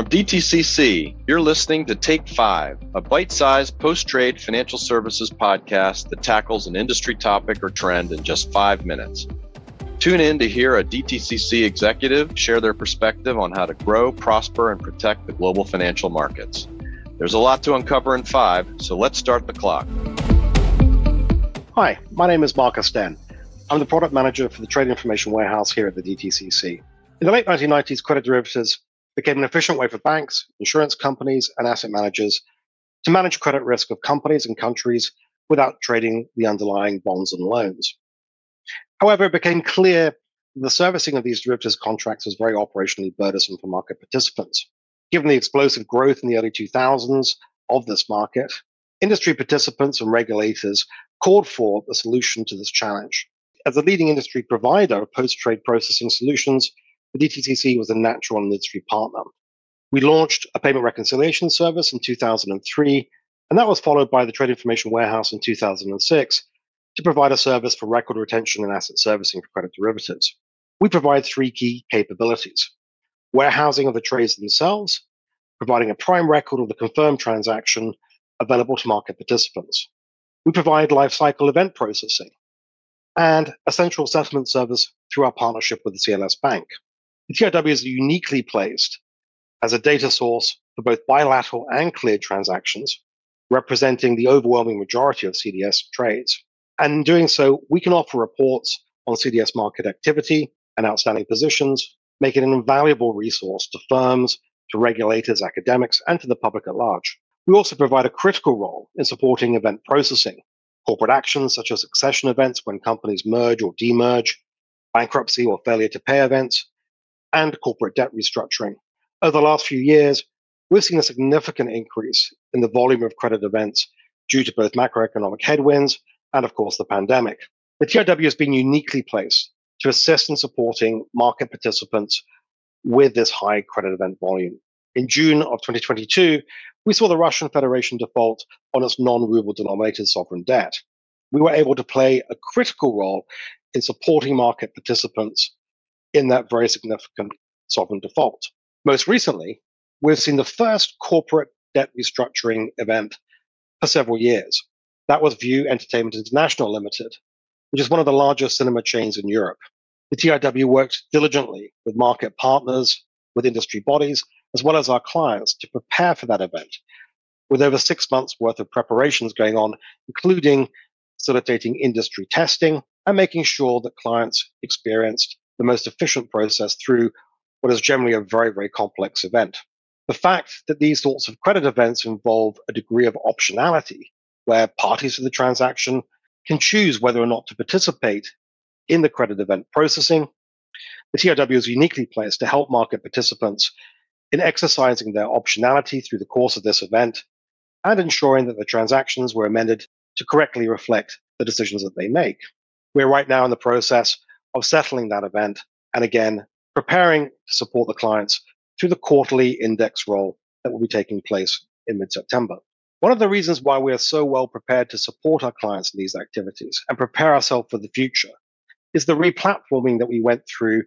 From DTCC, you're listening to Take Five, a bite sized post trade financial services podcast that tackles an industry topic or trend in just five minutes. Tune in to hear a DTCC executive share their perspective on how to grow, prosper, and protect the global financial markets. There's a lot to uncover in five, so let's start the clock. Hi, my name is Marcus Denne. I'm the product manager for the Trade Information Warehouse here at the DTCC. In the late 1990s, credit derivatives became an efficient way for banks, insurance companies, and asset managers to manage credit risk of companies and countries without trading the underlying bonds and loans. However, it became clear the servicing of these derivatives contracts was very operationally burdensome for market participants. Given the explosive growth in the early 2000s of this market, industry participants and regulators called for a solution to this challenge. As a leading industry provider of post trade processing solutions, the DTCC was a natural industry partner. We launched a payment reconciliation service in 2003, and that was followed by the Trade Information Warehouse in 2006 to provide a service for record retention and asset servicing for credit derivatives. We provide three key capabilities warehousing of the trades themselves, providing a prime record of the confirmed transaction available to market participants. We provide lifecycle event processing and a central settlement service through our partnership with the CLS Bank. The is uniquely placed as a data source for both bilateral and cleared transactions, representing the overwhelming majority of CDS trades. And in doing so, we can offer reports on CDS market activity and outstanding positions, making it an invaluable resource to firms, to regulators, academics, and to the public at large. We also provide a critical role in supporting event processing, corporate actions such as succession events when companies merge or demerge, bankruptcy or failure to pay events, and corporate debt restructuring. Over the last few years, we've seen a significant increase in the volume of credit events due to both macroeconomic headwinds and, of course, the pandemic. The TIW has been uniquely placed to assist in supporting market participants with this high credit event volume. In June of 2022, we saw the Russian Federation default on its non ruble denominated sovereign debt. We were able to play a critical role in supporting market participants in that very significant sovereign default. Most recently, we've seen the first corporate debt restructuring event for several years. That was Vue Entertainment International Limited, which is one of the largest cinema chains in Europe. The TIW worked diligently with market partners, with industry bodies, as well as our clients to prepare for that event, with over six months worth of preparations going on, including facilitating industry testing and making sure that clients experienced the most efficient process through what is generally a very, very complex event. The fact that these sorts of credit events involve a degree of optionality, where parties to the transaction can choose whether or not to participate in the credit event processing, the TIW is uniquely placed to help market participants in exercising their optionality through the course of this event and ensuring that the transactions were amended to correctly reflect the decisions that they make. We're right now in the process of settling that event and again, preparing to support the clients through the quarterly index roll that will be taking place in mid September. One of the reasons why we are so well prepared to support our clients in these activities and prepare ourselves for the future is the replatforming that we went through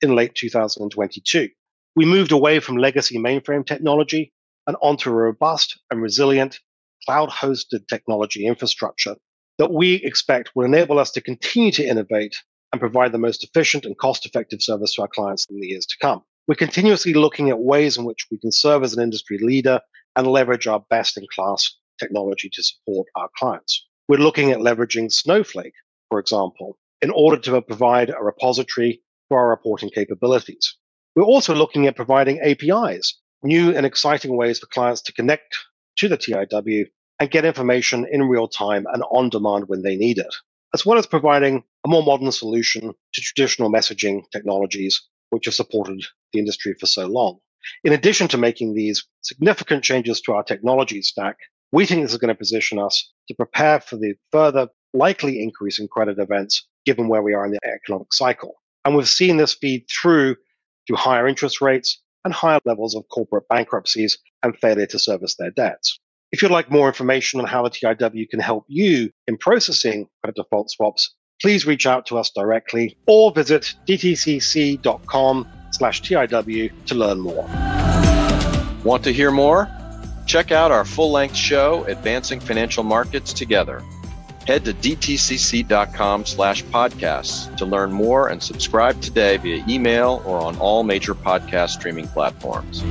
in late 2022. We moved away from legacy mainframe technology and onto a robust and resilient cloud hosted technology infrastructure that we expect will enable us to continue to innovate and provide the most efficient and cost effective service to our clients in the years to come. We're continuously looking at ways in which we can serve as an industry leader and leverage our best in class technology to support our clients. We're looking at leveraging Snowflake, for example, in order to provide a repository for our reporting capabilities. We're also looking at providing APIs, new and exciting ways for clients to connect to the TIW and get information in real time and on demand when they need it as well as providing more modern solution to traditional messaging technologies which have supported the industry for so long. In addition to making these significant changes to our technology stack, we think this is going to position us to prepare for the further likely increase in credit events given where we are in the economic cycle. And we've seen this feed through to higher interest rates and higher levels of corporate bankruptcies and failure to service their debts. If you'd like more information on how the TIW can help you in processing credit default swaps, please reach out to us directly or visit dtcc.com slash TIW to learn more. Want to hear more? Check out our full length show, Advancing Financial Markets Together. Head to dtcc.com slash podcasts to learn more and subscribe today via email or on all major podcast streaming platforms.